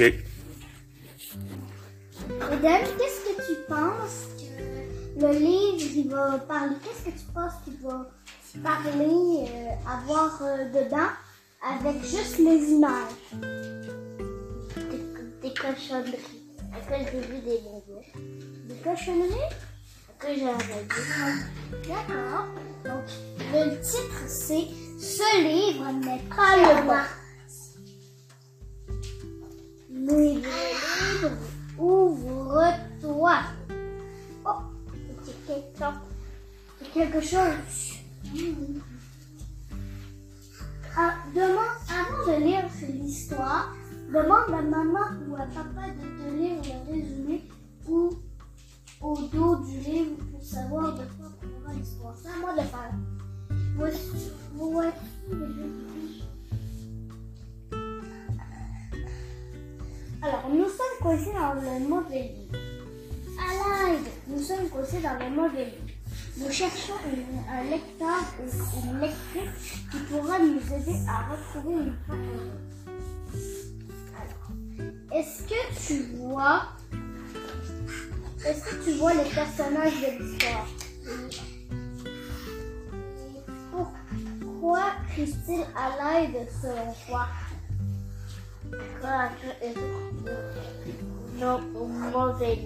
Ok. Eden, qu'est-ce que tu penses que le livre il va parler? Qu'est-ce que tu penses qu'il va parler, euh, avoir euh, dedans avec juste les images? Des, cochonneries. Après, j'ai vu des bonbons. Des cochonneries? J'ai arrêté. D'accord. Donc, le titre c'est Ce livre n'est pas le bon. Ouvre-toi. Oh, c'est quelque, quelque chose. Ah, demande, avant de lire l'histoire, demande à maman ou à papa de te lire le résumé ou au dos du livre le mauvais livre. Nous sommes coincés dans le mauvais livre. Nous cherchons un lecteur ou une lectrice qui pourra nous aider à retrouver une. Alors, est-ce que tu vois est-ce que tu vois les personnages de l'histoire? Pourquoi crient-ils à l'aide selon toi Non, c'est.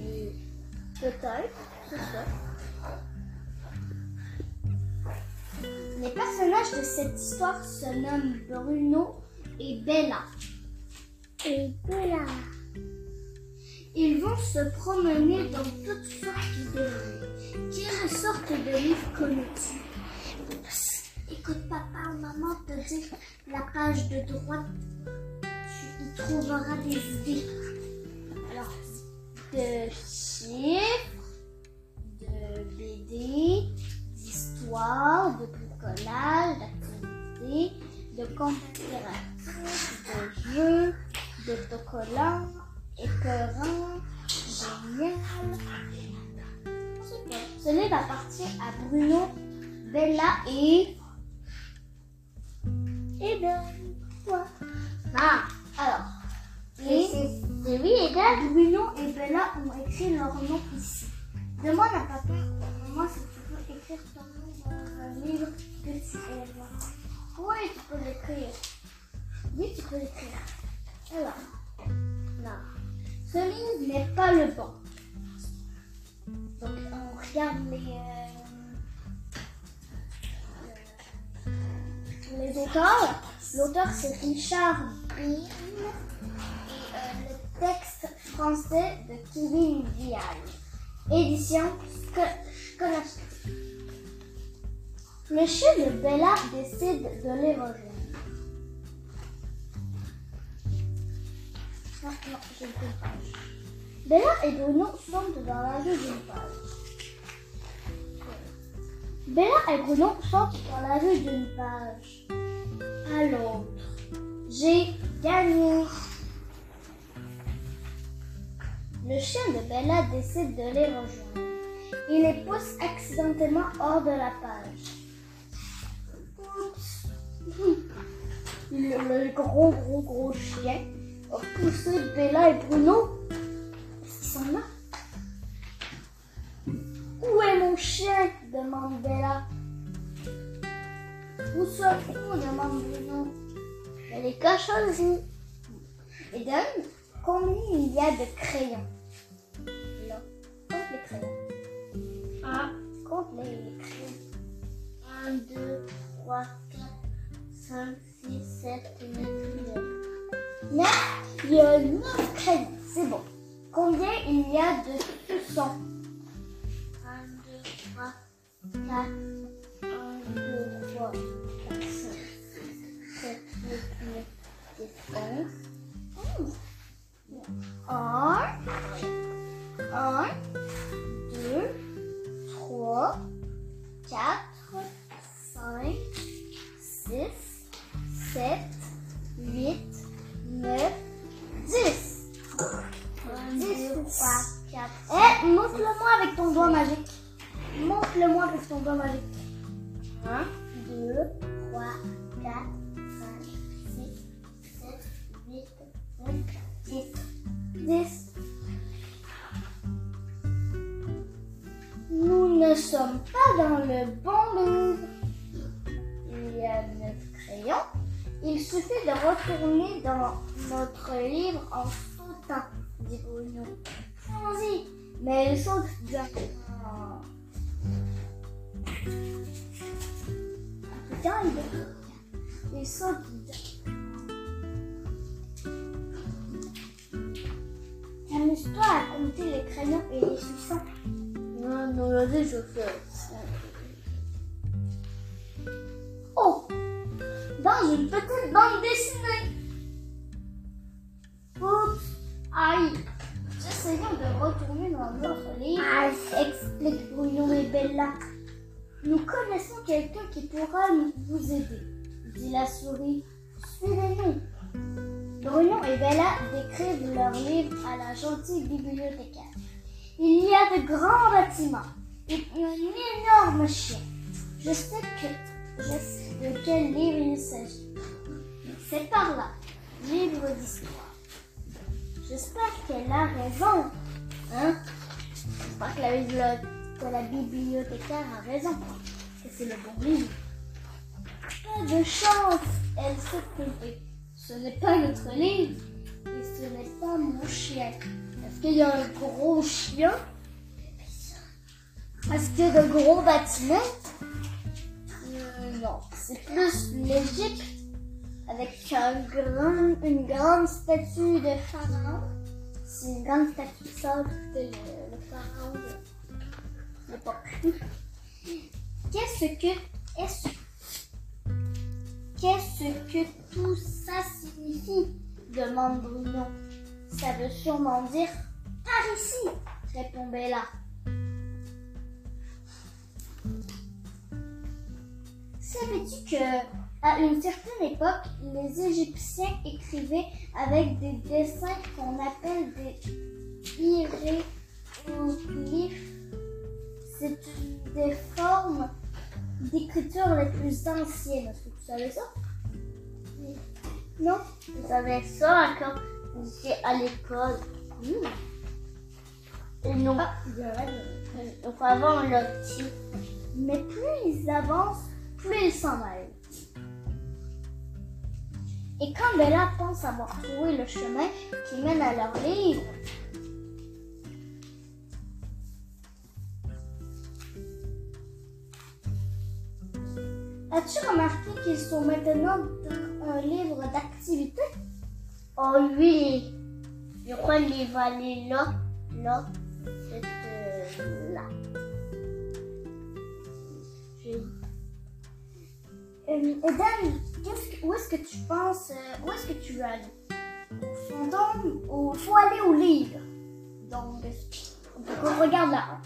Les personnages de cette histoire se nomment Bruno et Bella. Et voilà. Ils vont se promener dans toutes sortes de lieux. Quelle sorte de livre connais-tu Écoute, papa maman te la page de droite. Tu y trouveras des idées. Alors, de chiffres, de BD, d'histoire, de bricolage, d'activités, de interactifs, de jeux, d'autocollants, écœurants, génial. Super. Ce livre appartient à Bruno, Bella et... Eden. Toi. Ah, Alors, et c'est lui, Eden Bruno et Bella ont écrit leur nom ici. Demande à papa maman si tu peux écrire ton nom dans un livre que tu. Oui, tu peux l'écrire. Oui, tu peux l'écrire. Alors, non. Ce livre n'est pas le bon. Donc, on regarde les, euh, les auteurs. L'auteur, c'est Richard. Texte français de Kevin Vial. Édition Scholastique. Le chien de Bella décide de les rejoindre. Non, plus de page. Bella et Bruno sont dans la rue d'une page. Bella et Bruno sont dans la rue d'une page à l'autre. J'ai gagné. Le chien de Bella décide de les rejoindre. Il les pousse accidentellement hors de la page. Le, gros, gros, gros chien a poussé Bella et Bruno? Sont là? Où est mon chien? demande Bella. Où ça? Où? demande Bruno. Elle est cochonnerie. Eden, combien il y a de crayons? Là. Compte les crayons. Un, Compte les crayons. un, deux, trois, quatre, cinq, six, sept, neuf, neuf. Neuf, il y a neuf crayons. C'est bon. Combien il y a de suçons? Un, deux, trois, quatre, un, deux, trois, quatre, cinq, six, sept, huit, neuf, dix, onze. Un, un, 3, 4, 5, 6, 7, 8, 9, 10. 10 ou pas 4. Eh, montre-le-moi avec ton doigt magique. Montre-le-moi avec ton doigt magique. 1, 2, 3, 4, 5, 6, 7, 8, 9, 10. 10. Sommes pas dans le bon livre. Il y a neuf crayons. Il suffit de retourner dans notre livre en sautant, dit Bruno. Allons-y. Mais il saute saute directement. Amuse-toi à compter les crayons et les suçons. Oh Dans une petite bande dessinée Oups Aïe J'essayons de retourner dans notre livre. Ah, explique Bruno et Bella. Nous connaissons quelqu'un qui pourra nous vous aider, dit la souris. Suivez-nous. Bruno et Bella décrivent leur livre à la gentille bibliothécaire. Il y a de grands bâtiments et un énorme chien. Je sais que je sais de quel livre il s'agit. C'est par là, livre d'histoire. J'espère qu'elle a raison. Hein? J'espère que la, que la bibliothécaire a raison. Que c'est le bon livre. Pas de chance, elle s'est trompée. Ce n'est pas notre livre et ce n'est pas mon chien. Qu'il y a un gros chien? Est-ce a de gros bâtiments? Euh, non, c'est plus l'Égypte avec une grande statue de pharaon. C'est une grande statue ça, de le, le pharaon de l'époque. Qu'est-ce que est-ce Qu'est-ce que tout ça signifie? Demande Bruno. Ça veut sûrement dire par ici, répond Bella. Savais-tu que à une certaine époque, les Égyptiens écrivaient avec des dessins qu'on appelle des hiéroglyphes? C'est une des formes d'écriture les plus anciennes. Est-ce que tu savais ça? Non? Je savais ça quand j'étais à l'école. Hmm. Nous, Ah, rêve. donc avant, le petit. Mais plus ils avancent, plus ils s'en mêlent. Et quand Bella pense avoir trouvé le chemin qui mène à leur livre, As-tu remarqué qu'ils sont maintenant dans un livre d'activité? Oh oui, je crois qu'il va aller là, là, c'est euh, là. Je- Euh, où est-ce que tu penses, euh, où est-ce que tu veux aller? Au fantôme ou faut aller au livre? Donc, on regarde là.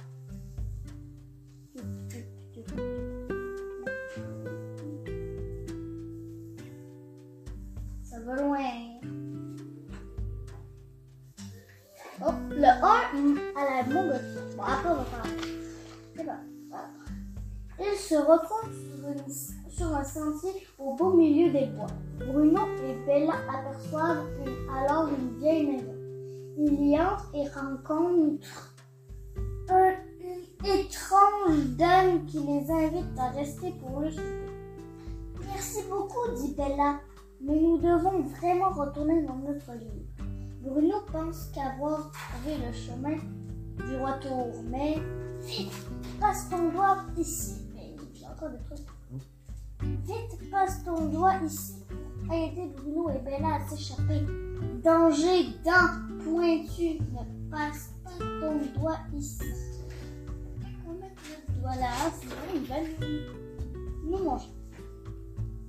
Se retrouve sur, un sentier au beau milieu des bois. Bruno et Bella aperçoivent alors une vieille maison. Ils y entrent et rencontrent un, une étrange dame qui les invite à rester pour le souper. Merci beaucoup, dit Bella, mais nous devons vraiment retourner dans notre livre. Bruno pense qu'avoir trouvé le chemin du retour, mais vite, passe ton doigt ici. Vite, passe ton doigt ici pour aider Bruno et Bella à s'échapper. Danger, dents pointues. Ne passe pas ton doigt ici. On mettre le doigt nous manger.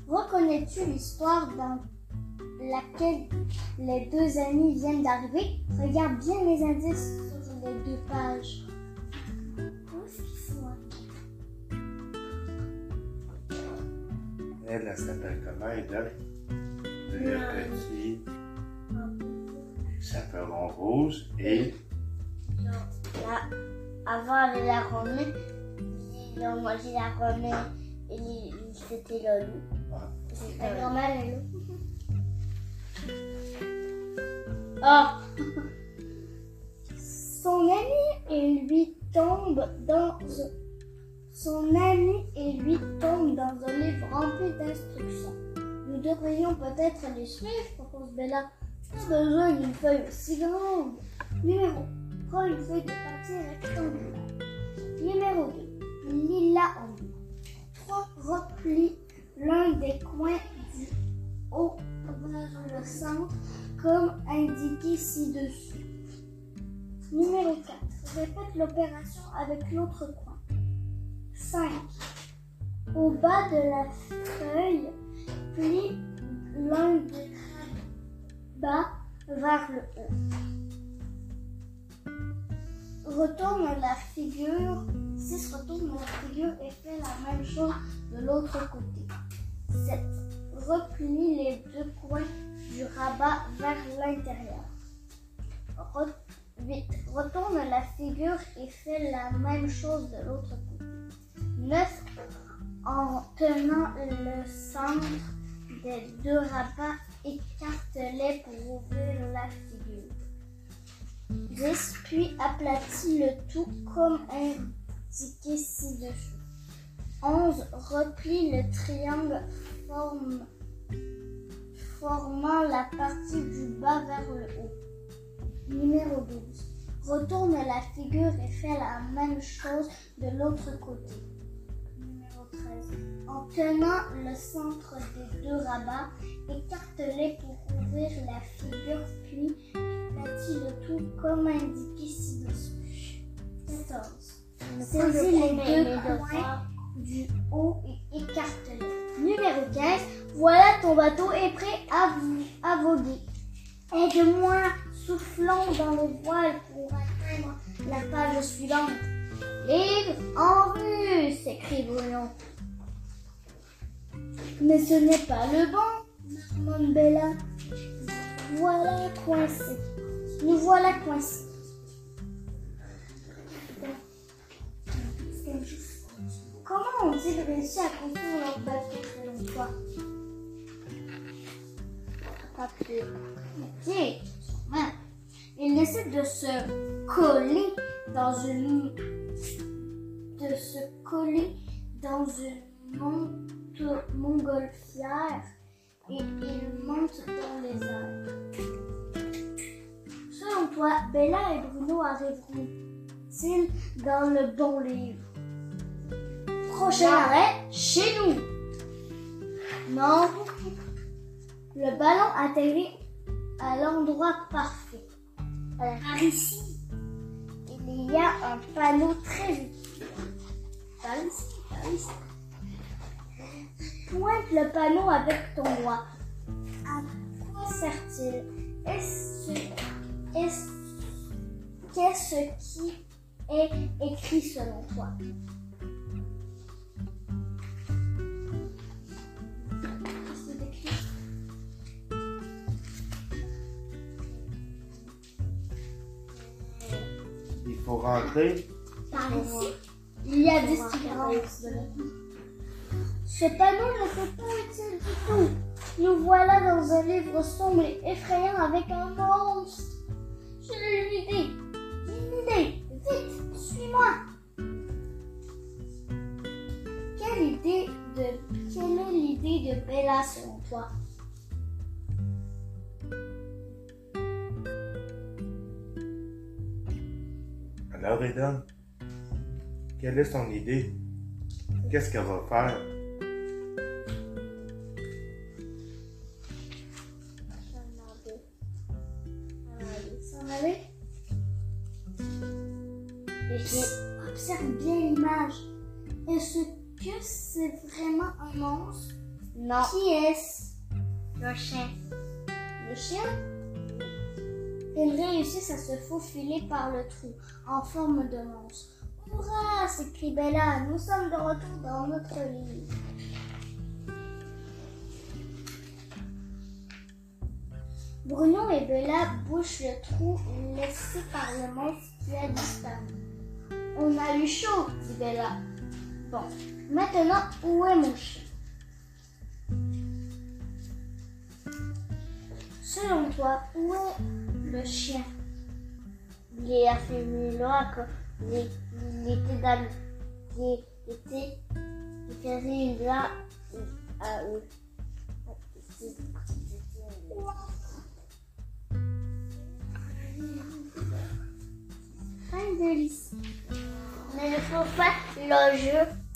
Reconnais-tu l'histoire dans laquelle les deux amis viennent d'arriver? Regarde bien les indices sur les deux pages. Elle, elle s'appelle comment, Eden? Le petit chaperon rose et Là, avant avec la romaine, ils ont mangé la romaine et c'était le loup. Ah. C'était Ta le- grand-mère est là. Ah, Son ami et lui tombe dans son ami et lui tombe dans un livre rempli d'instructions. Nous devrions peut-être les suivre, propose Bella. Pas besoin d'une feuille aussi grande. Numéro. Prends une feuille de papier rectangulaire. Numéro 2. Lis-la en bleu. 3. Replie l'un des coins du haut vers le centre comme indiqué ci-dessus. Numéro 4. Répète l'opération avec l'autre coin. 5. Au bas de la feuille, plie l'un des bas vers le haut. Retourne la figure. 6. Retourne la figure et fais la même chose de l'autre côté. 7. Replie les deux coins du rabat vers l'intérieur. Re- 8. Retourne la figure et fais la même chose de l'autre côté. 9. En tenant le centre des deux rabats, écarte-les pour ouvrir la figure. 10. Puis aplatis le tout comme indiqué ci-dessous. 11. Replie le triangle formant la partie du bas vers le haut. Numéro 12. Retourne la figure et fais la même chose de l'autre côté. Numéro 13. En tenant le centre des deux rabats, écarte-les pour ouvrir la figure, puis aplatis le tout comme indiqué ci-dessus. 14. Saisis les deux coins du haut et écarte-les. Numéro 15. Voilà ton bateau est prêt à, vous- à voguer. Aide-moi, soufflons dans le voile pour atteindre la page suivante. Livre en vue, s'écrie Bruno. Mais ce n'est pas le bon, marmonne Bella. Voilà coincé. Nous voilà coincés. Comment ont-ils réussi à construire leur bateau selon toi. Ils essaient de se coller dans une de se coller dans une monte- montgolfière et ils montent dans les airs. Selon toi, Bella et Bruno arriveront-ils dans le bon livre? Prochain arrêt, chez nous. Non. Le ballon atterrit à l'endroit parfait. Par ici, il y a un panneau très utile. Pointe le panneau avec ton doigt. À quoi sert-il? Est-ce est-ce- qu'est-ce qui est écrit selon toi? Faut rentrer. Par ici, il y a des différences. Ce panneau ne fait pas utile du tout. Nous voilà dans un livre sombre et effrayant avec un monstre. J'ai une idée. Une idée. Vite, suis-moi. Quelle idée de quelle est l'idée de Bella selon toi? Alors, Eden, quelle est son idée? Qu'est-ce qu'elle va faire? S'en aller Et observe bien l'image. Est-ce que c'est vraiment un monstre? Non, Qui est-ce? Le chien. Le chien? Ils réussissent à se faufiler par le trou en forme de monstre. Hurrah s'écrie Bella, nous sommes de retour dans notre livre. Bruno et Bella bouchent le trou laissé par le monstre qui a disparu. On a eu chaud, dit Bella. Bon, maintenant, où est mon chien? Selon toi, où est le chien. Il a fait une loi quand il, il était dans. Il était. Il faisait loi à eux. Fin de. Mais il faut faire le jeu